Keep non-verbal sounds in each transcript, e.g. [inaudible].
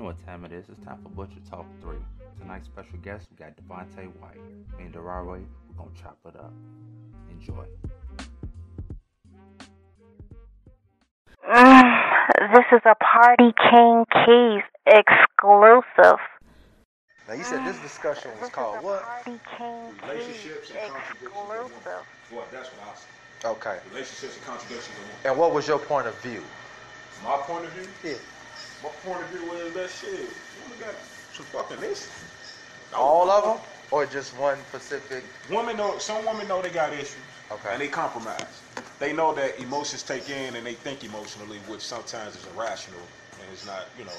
know what time it is. It's time for Butcher Talk 3. Tonight's special guest, we got Devontae White. Me and Derare, we're going to chop it up. Enjoy. [sighs] this is a Party King Keys exclusive. Now you said this discussion was called what? Party King Relationships Keys and contradictions. of exclusive. Well, that's what I said. Okay. Relationships and contradictions. And what was your point of view? My point of view, Yeah. My point of view is that shit. Women got some fucking issues. All of them, or just one specific? Women know. Some women know they got issues. Okay. And they compromise. They know that emotions take in and they think emotionally, which sometimes is irrational and it's not, you know,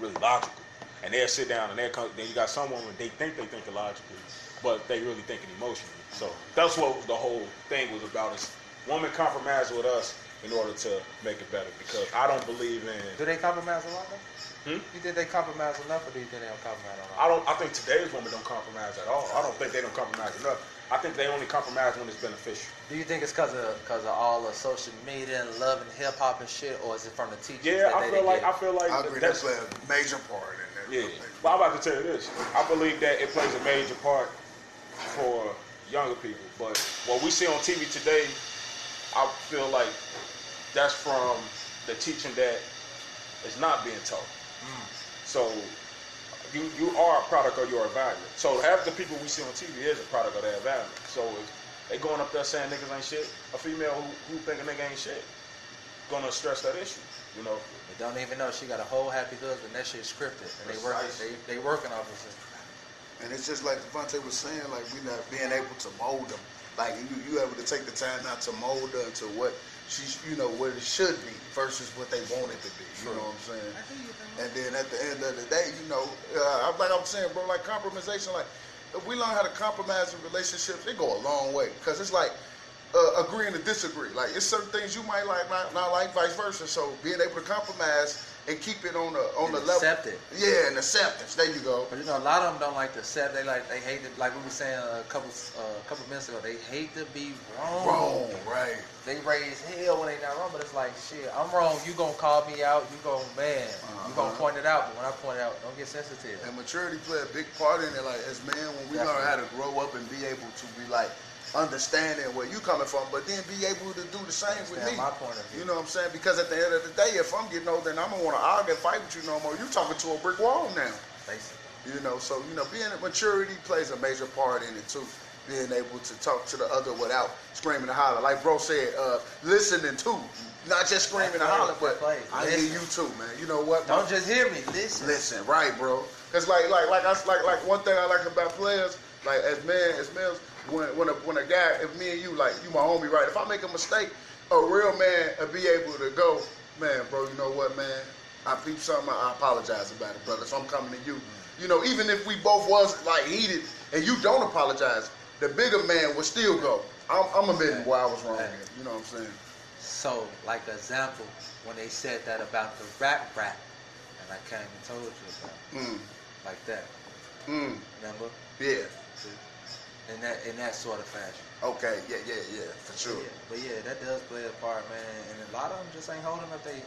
really logical. And they'll sit down and they'll come, then you got some women, they think they think logically, but they really thinking emotionally. So that's what the whole thing was about is women compromise with us in order to make it better because I don't believe in Do they compromise a lot? Though? Hmm? You think they compromise enough, or do you think they don't compromise enough? I don't. I think today's women don't compromise at all. I don't think they don't compromise enough. I think they only compromise when it's beneficial. Do you think it's because of because of all the social media and love and hip hop and shit, or is it from the teachers? Yeah, that I they feel like get I feel like I agree. that's That's a major part in that. yeah. But I'm about to tell you this. I believe that it plays a major part for younger people. But what we see on TV today, I feel like that's from the teaching that is not being taught. So you you are a product of your environment. So half the people we see on TV is a product of their environment. So if they going up there saying niggas ain't shit, a female who, who think a nigga ain't shit, gonna stress that issue. You know, They don't even know she got a whole happy husband. That shit's scripted, and they working they they working off this. And it's just like Devontae was saying, like we not being able to mold them. Like you, you able to take the time out to mold her to what she's, you know, what it should be versus what they want it to be. You know what I'm saying? And then at the end of the day, you know, uh, like I'm saying, bro, like compromisation, like if we learn how to compromise in relationships, it go a long way. Cause it's like uh, agreeing to disagree. Like it's certain things you might like, not, not like, vice versa. So being able to compromise and keep it on the on And the level. accept it. Yeah, and acceptance. There you go. But you know, a lot of them don't like to accept. They like they hate it. like we were saying a couple uh, a couple minutes ago. They hate to be wrong. Wrong, right? They raise hell when they not wrong, but it's like shit. I'm wrong. You gonna call me out? You gonna man? You gonna Uh-huh. point it out? But when I point it out, don't get sensitive. And maturity play a big part in it. Like as men, when we learn how to grow up and be able to be like understanding where you coming from, but then be able to do the same with me. my point of view. You know what I'm saying? Because at the end of the day, if I'm getting older, then I'm gonna want to argue and fight with you no more. You talking to a brick wall now. Basically, You know, so you know, being at maturity plays a major part in it too. Being able to talk to the other without screaming and hollering, like bro said, uh, listening too, not just screaming and hollering, but I hear you too, man. You know what? don't just hear me. Listen. Listen, right, bro. Cause like, like, like I like, like one thing I like about players, like as men, as males, when when a when a guy, if me and you, like you my homie, right? If I make a mistake, a real man will be able to go, man, bro. You know what, man? I peeped something. I apologize about it, brother. So I'm coming to you. You know, even if we both was like heated and you don't apologize, the bigger man would still go. I'm, I'm admitting where I was wrong. Here. You know what I'm saying? So, like example, when they said that about the rap rap, and I came and told you about, Mm, like that. mm, Remember? yeah. In that in that sort of fashion. Okay. Yeah. Yeah. Yeah. For sure. Yeah, but yeah, that does play a part, man. And a lot of them just ain't holding up they.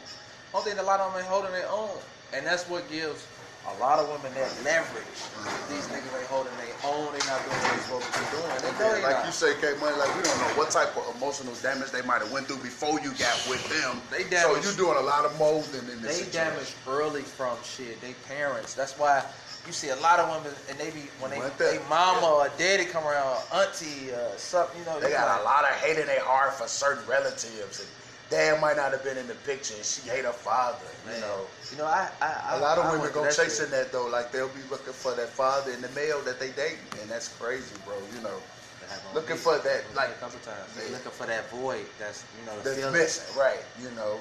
One thing a lot of them ain't holding their own, and that's what gives a lot of women that leverage. These mm-hmm. niggas ain't holding their own. They not doing what they supposed to be doing. They know they like not. you say, K Money, like we don't know what type of emotional damage they might have went through before you got with them. They so damaged- you're doing a lot of molding in this they situation. damaged early from shit. They parents. That's why you see a lot of women, and they be when they they mama or daddy come around, or auntie, uh, something. You know, They got like, a lot of hate in their heart for certain relatives, and dad might not have been in the picture, and she hate her father. You know, you know, I, I, I a lot of I women go that chasing shit. that though. Like they'll be looking for that father in the male that they date, and that's crazy, bro. You know, looking for that, like- a couple times. Yeah. looking for that void. That's you know the that's missing, right? You know,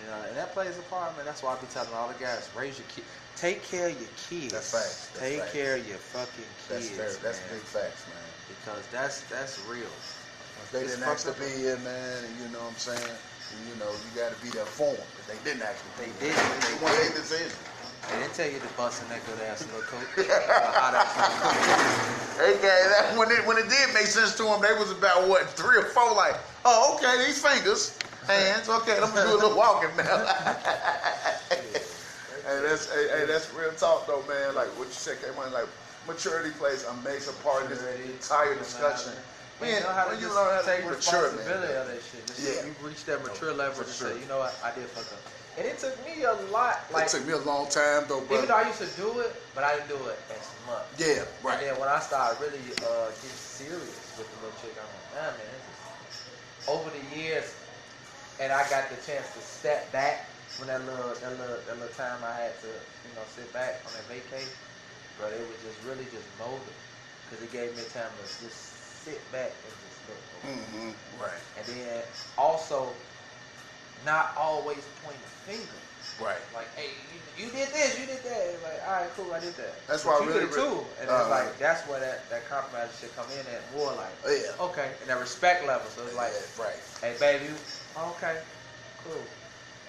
You know, and that plays a part, man. That's why I be telling all the guys, raise your kid, take care of your kids. That's facts. That's take facts. care of your fucking that's kids, that's man. big facts, man. Because that's that's real. If they It's didn't ask to be here, man, and you know what I'm saying, and, you know, you got to be there for them. If they didn't actually They be did. here. They They want their decision. They didn't tell you to bust in that good ass little coat. [laughs] How that come They that when it when it did make sense to them, they was about what three or four. Like, oh, okay, these fingers, hands, okay, I'm gonna do a little walking now. [laughs] Hey, that's hey, hey, that's real talk though, man. Like what you said, K Money, like maturity plays a major part in this entire discussion. Man, Man, you know how to you learn how to take mature, responsibility man. of that shit. Just Yeah. You reach that mature level to sure. say, you know what, I did fuck up. And it took me a lot. Like, it took me a long time though, even though I used to do it, but I didn't do it as much. yeah, And right. then when I started really uh, getting serious with the little chick, I'm like, nah, man, this is over the years, and I got the chance to step back when that little, that little, that little time I had to, you know, sit back on that vacation, but it was just really just molded, because it gave me time to just sit back and just look. hmm Right, And then also, not always point a finger. right. Like, hey, you, you did this, you did that. It's like, all right, cool, I did that. That's But why I you really did it too. And uh, it's like that's where that, that compromise should come in at more like, Oh, yeah. okay, and that respect level. So it's like, yeah, right. hey, baby, okay, cool.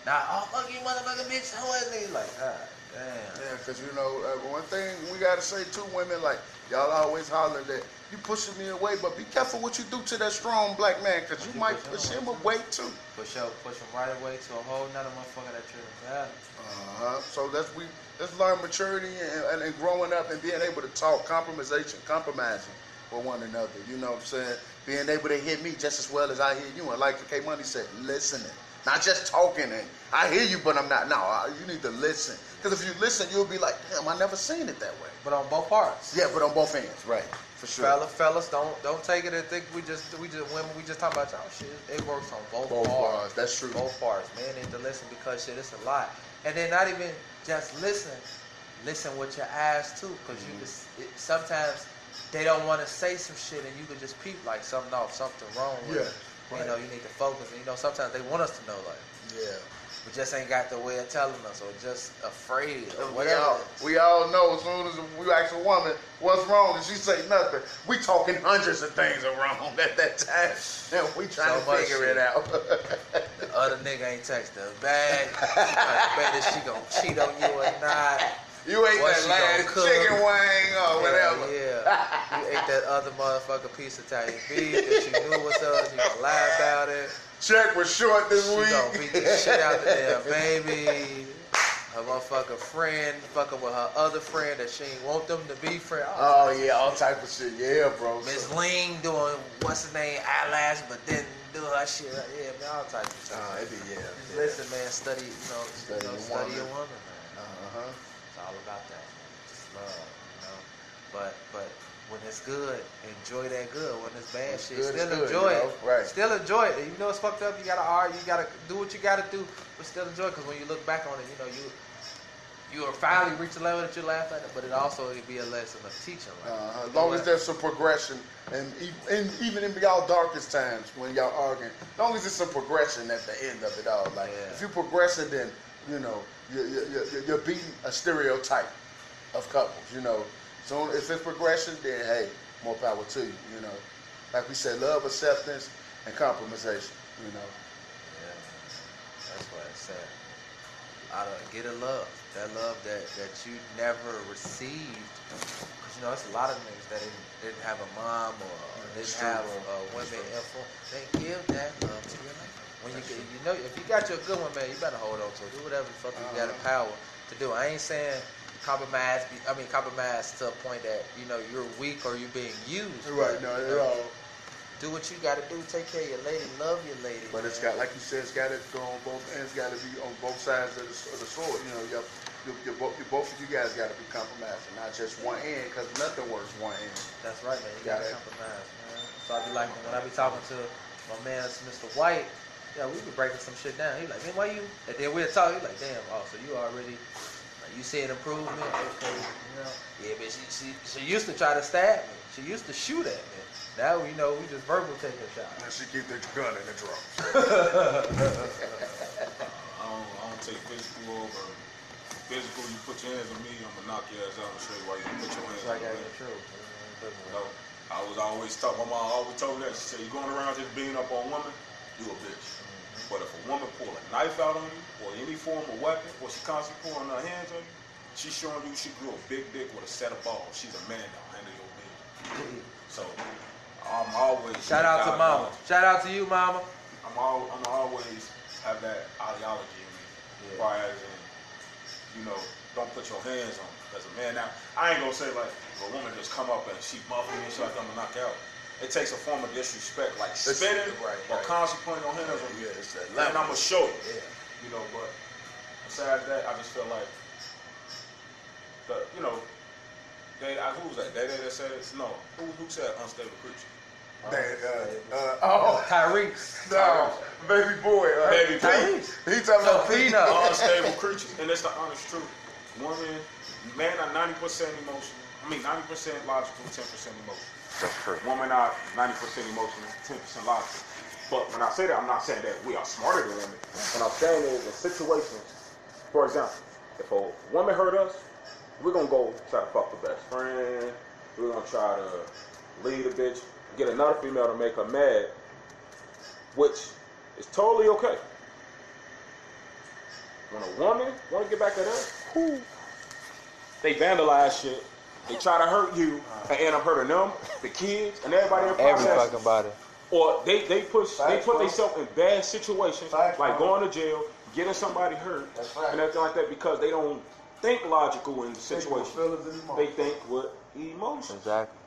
Now, oh fuck you, motherfucker, bitch, who is me? Like, ah, damn. Yeah, because you know, uh, one thing we gotta say to women, like y'all always holler that you pushing me away, but be careful what you do to that strong black man, because you You might push push him him away, too. Push up, push him right away to a whole nother motherfucker that you're Uh-huh. So that's we let's learn maturity and, and, and growing up and being able to talk, compromisation, compromising with one another. You know what I'm saying? Being able to hear me just as well as I hear you, and like K Money said, listening, not just talking. And I hear you, but I'm not. No, you need to listen. Because if you listen, you'll be like, damn, I never seen it that way. But on both parts. Yeah, but on both ends, right? For sure. Fella, fellas, don't don't take it and think we just we just women we just talk about y'all shit. It works on both, Both parts. parts, that's true. Both parts. Men need to listen because shit, it's a lot. And then not even just listen, listen with your eyes too, because you mm-hmm. just it, sometimes they don't want to say some shit and you can just peep like something off, something wrong. With Yeah, it. Right. You know, you need to focus. And you know, sometimes they want us to know like, Yeah. we just ain't got the way of telling us or just afraid or We whatever. all, we all know as soon as we ask a woman what's wrong and she say nothing, we talking hundreds of things are wrong [laughs] at that time. And we trying So to figure shit. it out. [laughs] The other nigga ain't text her back. If she gonna cheat on you or not. You ate that last chicken wing or whatever. Yeah, yeah. You ate that other motherfucker piece of Italian beef that you knew was us. You gonna lie about it. Check was short this She week. gonna beat the shit out the damn [laughs] baby. Her motherfucker friend fucking with her other friend that she ain't want them to be friends. Oh yeah, all type of shit. Yeah, bro. Miss So- Ling doing what's her name eyelash, but didn't do her shit. Yeah, man, all types of shit. Uh, it be yeah. Listen, man, study, you know, Study you know, study woman. your woman, man. Uh huh. All about that. Just love, you know. But but when it's good, enjoy that good. When it's bad, It's shit, good, still good, enjoy you it. Right. Still enjoy it. You know it's fucked up, you gotta argue. You gotta do what you gotta do, but still enjoy it. Cause when you look back on it, you know you you will finally reach a level that you laugh at but it also will be a lesson of teaching. Like, Uh, as long as there's some progression, and ev- and even in y'all darkest times when y'all arguing, as long as it's some progression at the end of it all. Like Yeah. if you progressing, then you know you're, you're, you're, you're beating a stereotype of couples. You know, so if it's progression, then hey, more power to you. You know, like we said, love, acceptance, and compromisation. You know, Yeah, that's what I said. Out of get a love, that love that that you never received. Cause you know, it's a lot of niggas that didn't, didn't have a mom or That's didn't true, have bro. uh, women influence. They give that love to your life. When you you know, if you got your good one, man, you better hold on to it. Do whatever the fuck you got the power to do. I ain't saying compromise. be- I mean, compromise to a point that you know you're weak or you're being used. right? but, No, you know, all. Do what you got to do. Take care of your lady. Love your lady. But it's got, like you said, it's got to go on both ends. Got to be on both sides of the, of the sword. You know, you you you both you both of you guys got to be compromising, not just one end, because nothing works one end. That's right, man. You Got gotta compromise, man. So I be like, when I be talking to my man, Mr. White, yeah, we be breaking some shit down. He like, man, why you? And then we'll talk. He like, damn, oh, so you already, like, you seeing improvement? Okay, you know? Yeah, but she, she, she used to try to stab me. She used to shoot at me. Now we know we just verbal taking shots. And she keep the gun in the drawer. [laughs] I don't, I don't take physical over physical. You put your hands on me, I'm gonna knock your ass out and show you why you put your hands like on that me. the truth. You know, I was always taught. My mom always told me that. She said, "You going around just beating up on women, you a bitch." But if a woman pull a knife out on you, or any form of weapon, or she constantly pulling her hands on you, she's showing you she grew a big dick with a set of balls. She's a man now. Handle your business. So I'm always Shout out to mama. Shout out to you, mama. I'm all, I'm always have that ideology in me. Yeah. Far as in you know, don't put your hands on me as a man. Now, I ain't gonna say like if a woman just come up and she bumping me so I'm gonna knock out. It takes a form of disrespect, like It's- spitting right, or right. constantly pointing hands on me. Yeah, it's that And I'm level. gonna show you, Yeah. you know. But besides that, I just feel like the, you know, they, I, who was that? They, they, that said it? No, who, who said unstable creature? That, uh, uh, oh, Tyrese. no, baby boy. Uh, Baby boy. Tyrese. He talking about Filipino. unstable creatures, and that's the honest truth. Women, men are ninety percent emotional. I mean, ninety percent logical, ten percent emotional. That's true. Women are ninety percent emotional, ten percent logical. But when I say that, I'm not saying that we are smarter than women. What I'm saying is, in situations, for example, if a woman hurt us, we're gonna go try to fuck the best friend. We're gonna try to lead a bitch, get another female to make her mad, which is totally okay. When a woman want to get back at us, they vandalize shit. They try to hurt you and end up hurting them, the kids, and everybody in the Every process. fucking body. Or they they push they put themselves in bad situations, Facts, like bro. going to jail, getting somebody hurt, That's right. and everything like that because they don't think logical in the situation. They think with emotion. Exactly.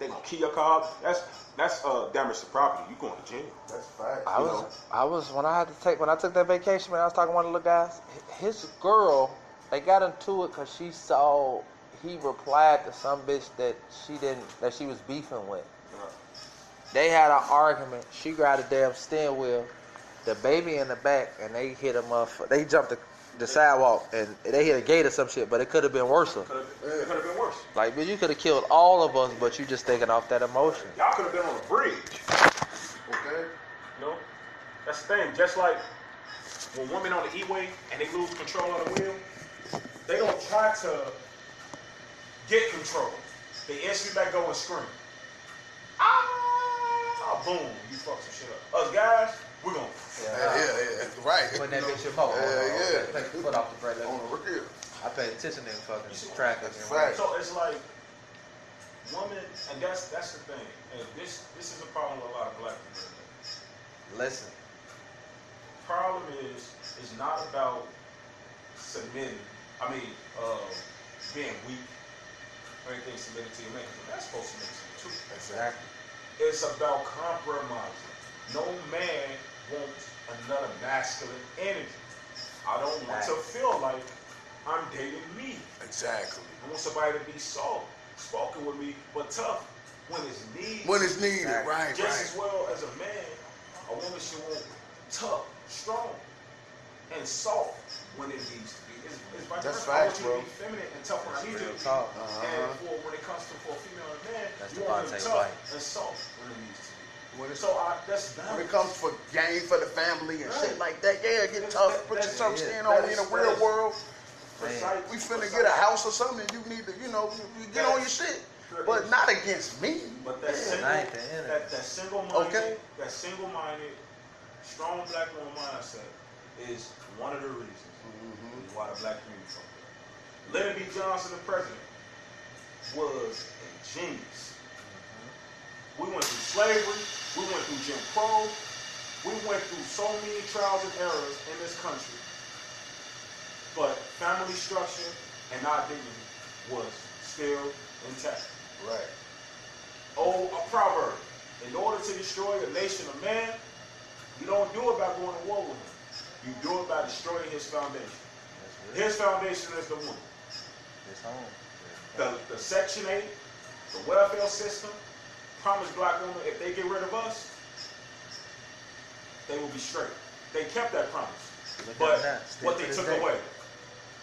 They gonna kill your car. That's that's uh damage to property. You going to jail. That's fact. I was, know. I was when I had to take when I took that vacation. When I was talking to one of the guys, his girl, they got into it because she saw he replied to some bitch that she didn't that she was beefing with. They had an argument. She grabbed a damn steering wheel, the baby in the back, and they hit him up. They jumped the, the sidewalk and they hit a gate or some shit. But it could have been worse. Could have it could have been worse. Like, man, you could have killed all of us, but you just thinking off that emotion. Y'all could have been on a bridge. Okay. You know, that's the thing. Just like when women on the E-way and they lose control of the wheel, they don't try to get control. They instantly back go and scream. Ah, boom, you fuck some shit up. Us guys, we're gonna. Yeah, yeah, yeah. Right. Put that bitch in motor. Yeah, yeah. Take the foot off the brake. On the real. I paid attention in fucking You see- traffic. That's and. So it's like women, and that's that's the thing. And this this is a problem with a lot of black people. Listen, problem is is not about submitting. I mean, uh, being weak or anything submitted to your man. That's supposed to make sense too. exactly. It's about compromising. No man wants another masculine energy. I don't want to feel like I'm dating me. Exactly. I want somebody to be soft, spoken with me, but tough when it's needed. When it's needed, right, Just right. as well as a man, a woman should want tough, strong, and soft when it needs to be. It's, it's vice That's versa. I facts, you bro. to be feminine and tough when I need you Real to be. talk. Uh-huh. And for when it comes to for a female and a man, That's you want them Devontae tough White. and soft when it needs to be. When it's So I, that's when it comes for game for the family and shit like that, yeah, get That's- tough, that- put your that's- tough skin on is- in the real world. Precise- We finna precise. get a house or something, you need to, you know, you, you get on your shit. But not against me. But that Yeah. single, I ain't the enemy. that, that single minded, Okay. that single minded, strong black woman mindset is one of the reasons Mm-hmm. Why the black community up. Lyndon B. Johnson, the president, was a genius. Mm-hmm. We went through slavery, we went through Jim Crow, we went through so many trials and errors in this country. But family structure and our dignity was still intact. Right. Oh, a proverb. In order to destroy a nation of man, you don't do it by going to war with him. You do it by destroying his foundation. His foundation is the woman. It's home. The, the Section 8, the welfare system, promise black women if they get rid of us, they will be straight. They kept that promise. Look But. What they took day. away,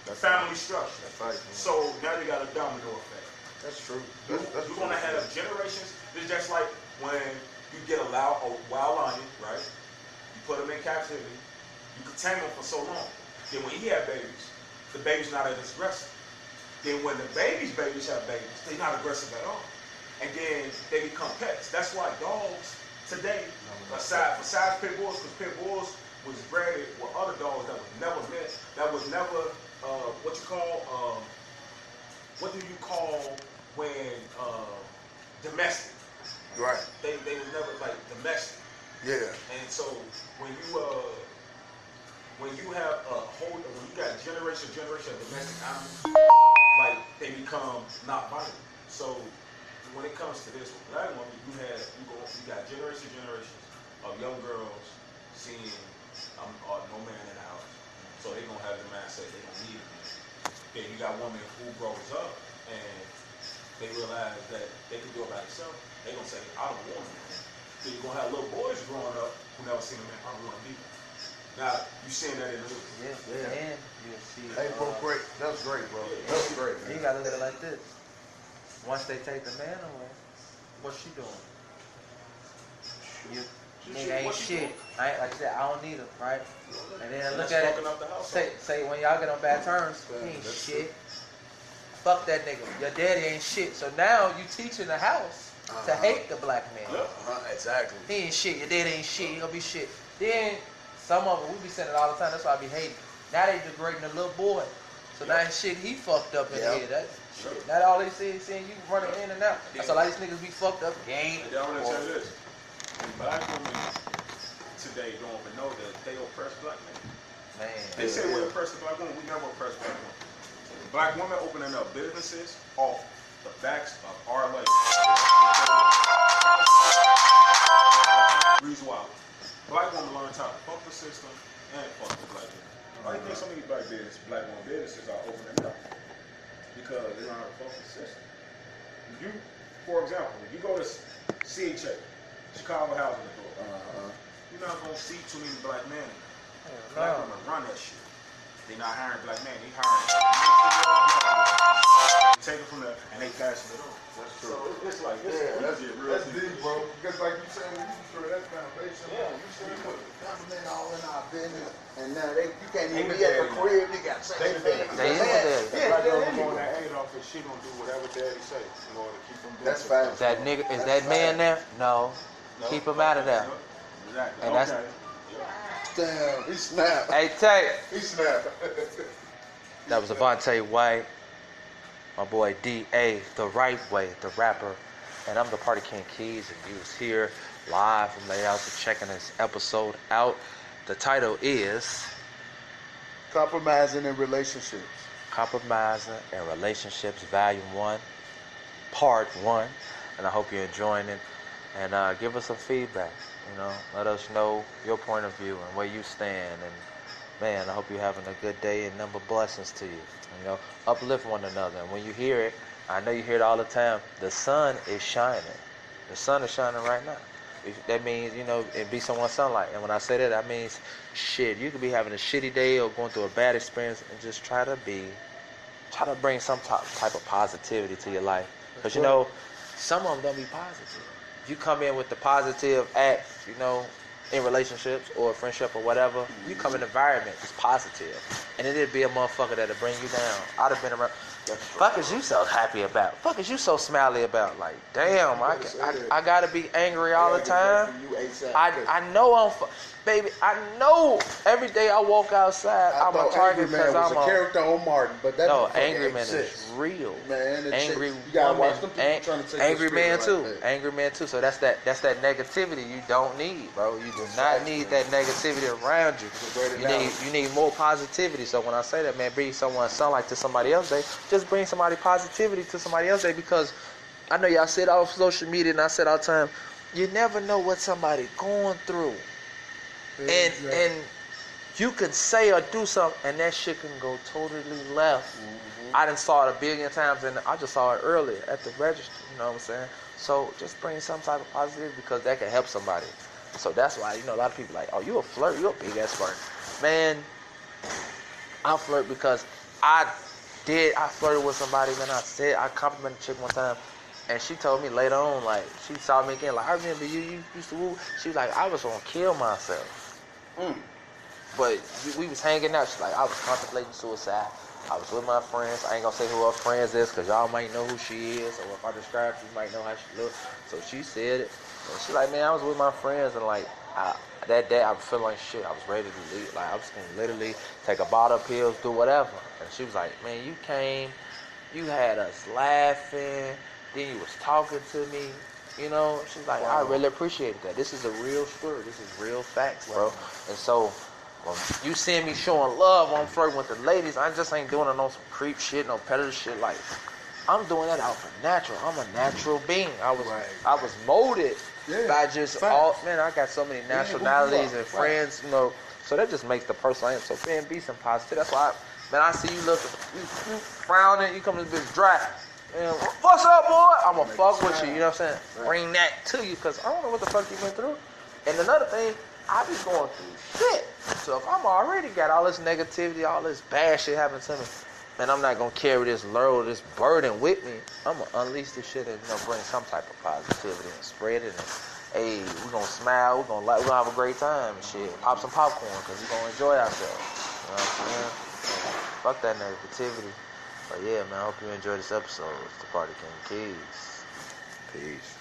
the family structure. Right. So now they got a domino effect. That's true. You, That's, that's you're gonna have generations. It's just like when you get a, loud, a wild lion, right? You put him in captivity. You can tame him for so long. Then when he have babies, the baby's not as aggressive. Then when the baby's babies have babies, they're not aggressive at all. And then they become pets. That's why dogs today, aside besides pit bulls, because pit bulls was bred with other dogs that was never meant, that was never uh, what you call um, what do you call when uh, domestic? Right. They they was never like domestic. Yeah. And so when you uh when you have a whole, when you got generation, generation of domestic animals, like they become not vital. So when it comes to this black women, you had you go, you got generation, generations of young girls seeing um, uh, no man in the house, so they gonna have the mindset they don't need a man. Then you got women who grows up and they realize that they can do it by themselves. They gonna say, I don't want a man. Then you're gonna have little boys growing up who never seen a man. I don't want to be. Now you seeing that in the news. Yeah, Yeah. and you see. Hey, bro, uh, great. That was great, bro. That was great, Man. You gotta look at it like this. Once they take the man away, what's she doing? You nigga ain't shit. doing? I ain't like I said, I don't need him, right? And then look at fucking it. up the household. Say say when y'all get on bad terms, he ain't That's shit. Fuck that nigga. Your daddy ain't shit. So now you teaching the house to Uh-huh. hate the black man. Uh-huh, exactly. He ain't shit. Your dad ain't shit. He gonna be shit. Then some of them, we be saying it all the time. That's why I be hating. Now they degrading the little boy. So now shit, he fucked up in Yeah. the head. That shit. Not all they see is seeing you running in and out. That's a lot of these niggas be fucked up. Game. And I want to tell you this: black women today don't even know that they oppress black men. Man. They say we oppress the black woman. We never oppress black women. Black women opening up businesses off the backs of our labor. Reason why. Black women learn how to fuck the system and fuck the black women. Why do you think so many black business, black women businesses are opening up? Because they learn how to fuck the system. You, for example, if you go to CHA, Chicago Housing Authority, Uh-huh. you're not gonna see too many black men. Black No. women run that shit. They're not hiring black men. They hiring. Take it from there and they passing it on. That's So true. it's, it's like it's, Yeah, we that's, get real that's deep. deep, bro. Because like you said, when you destroy that foundation, Yeah, you you see sure put do. the government all in our business, and now they you can't even the be at the daddy. crib. You got to say, They the daddy. They is the daddy. Yeah, Black girl yeah, gonna go in yeah. that aid office, she gonna do whatever daddy say in order to keep them doing That's it. fine. Is that nigga? Is that man there? No. No. Keep him out of there. Exactly. And that's- okay. Yeah. Damn, he snapped. Hey Tay. He snapped. That was Devontae White, my boy D.A., the right way, the rapper. And I'm the Party King Keys, and you was here live from Layout for checking this episode out. The title is Compromising in relationships. Compromising in Relationships, Volume 1, Part 1. And I hope you're enjoying it. And uh, give us some feedback. You know, let us know your point of view and where you stand. And man, I hope you're having a good day and number blessings to you. You know, uplift one another. And when you hear it, I know you hear it all the time. The sun is shining. The sun is shining right now. If- That means, you know, it be someone's sunlight. And when I say that, that means shit. You could be having a shitty day or going through a bad experience and just try to be, try to bring some type, type of positivity to your life. Because, you know, some of them don't be positive. If you come in with the positive act, you know, in relationships or friendship or whatever, you come in an environment that's positive. And it'd be a motherfucker that'll bring you down. I'd have been around. Fuck is you so happy about? Fuck is you so smiley about? Like, damn, I, I, I gotta be angry all the time. I, I know I'm, fu- baby. I know every day I walk outside, I I'm a target Angry because I'm a a. character on Martin, but that No, Angry Man exists. is real. Man, Angry shit- you gotta woman, watch them people ang- trying to take Angry Man spirit too. like that. Angry Man too. So that's that. That's that negativity you don't need, bro. You do not need that negativity around you. It's a great You need analogy. you need more positivity. So when I say that, man, bring someone sunlight to somebody else day. Just bring somebody positivity to somebody else day because I know y'all said off social media and I said all the time, you never know what somebody going through. And Exactly. and you can say or do something and that shit can go totally left. Mm-hmm. I done saw it a billion times and I just saw it earlier at the register, you know what I'm saying? So just bring some type of positive because that can help somebody. So that's why, you know, a lot of people like, oh, you a flirt, you a big ass flirt. Man, I flirt because I did, I flirted with somebody, man, I said, I complimented a chick one time and she told me later on, like, she saw me again, like, I remember you, you used to woo. She was like, I was gonna kill myself. Mm. But we- was hanging out. She's like, I was contemplating suicide. I was with my friends. I ain't gonna say who her friends is, cause y'all might know who she is, or if I describe, you might know how she look. So she said it, and she like, man, I was with my friends, and like, I, that day I was feeling like shit. I was ready to leave. Like I was gonna literally take a bottle of pills, do whatever. And she was like, man, you came, you had us laughing, then you was talking to me. You know, she's like, I really appreciate that. This is a real story. This is real facts, bro. And so Well, you seeing me showing love I'm flirting with the ladies, I just ain't doing it on some creep shit, no predator shit. Like, I'm doing that out for natural. I'm a natural being. I was Right. I was molded Yeah, by just facts. all man. I got so many nationalities are, and right. friends, you know. So that just makes the person I am. So man, be some positive. That's why, I, man. I see you looking, you, you frowning. You come to this bitch dry. Man, what's up, boy? I'ma fuck with you. You know what I'm saying? Bring that to you, cause I don't know what the fuck you went through. And another thing, I be going through shit. So if I'm already got all this negativity, all this bad shit happening to me, man, I'm not gonna carry this load, this burden with me. I'm gonna unleash this shit and you know bring some type of positivity and spread it. And hey, we gonna smile, we gonna like, we gonna have a great time and shit. Pop some popcorn because we gonna enjoy ourselves. You know what I'm saying? Fuck that negativity. But yeah, man, I hope you enjoy this episode. It's the Party King Keys. Peace.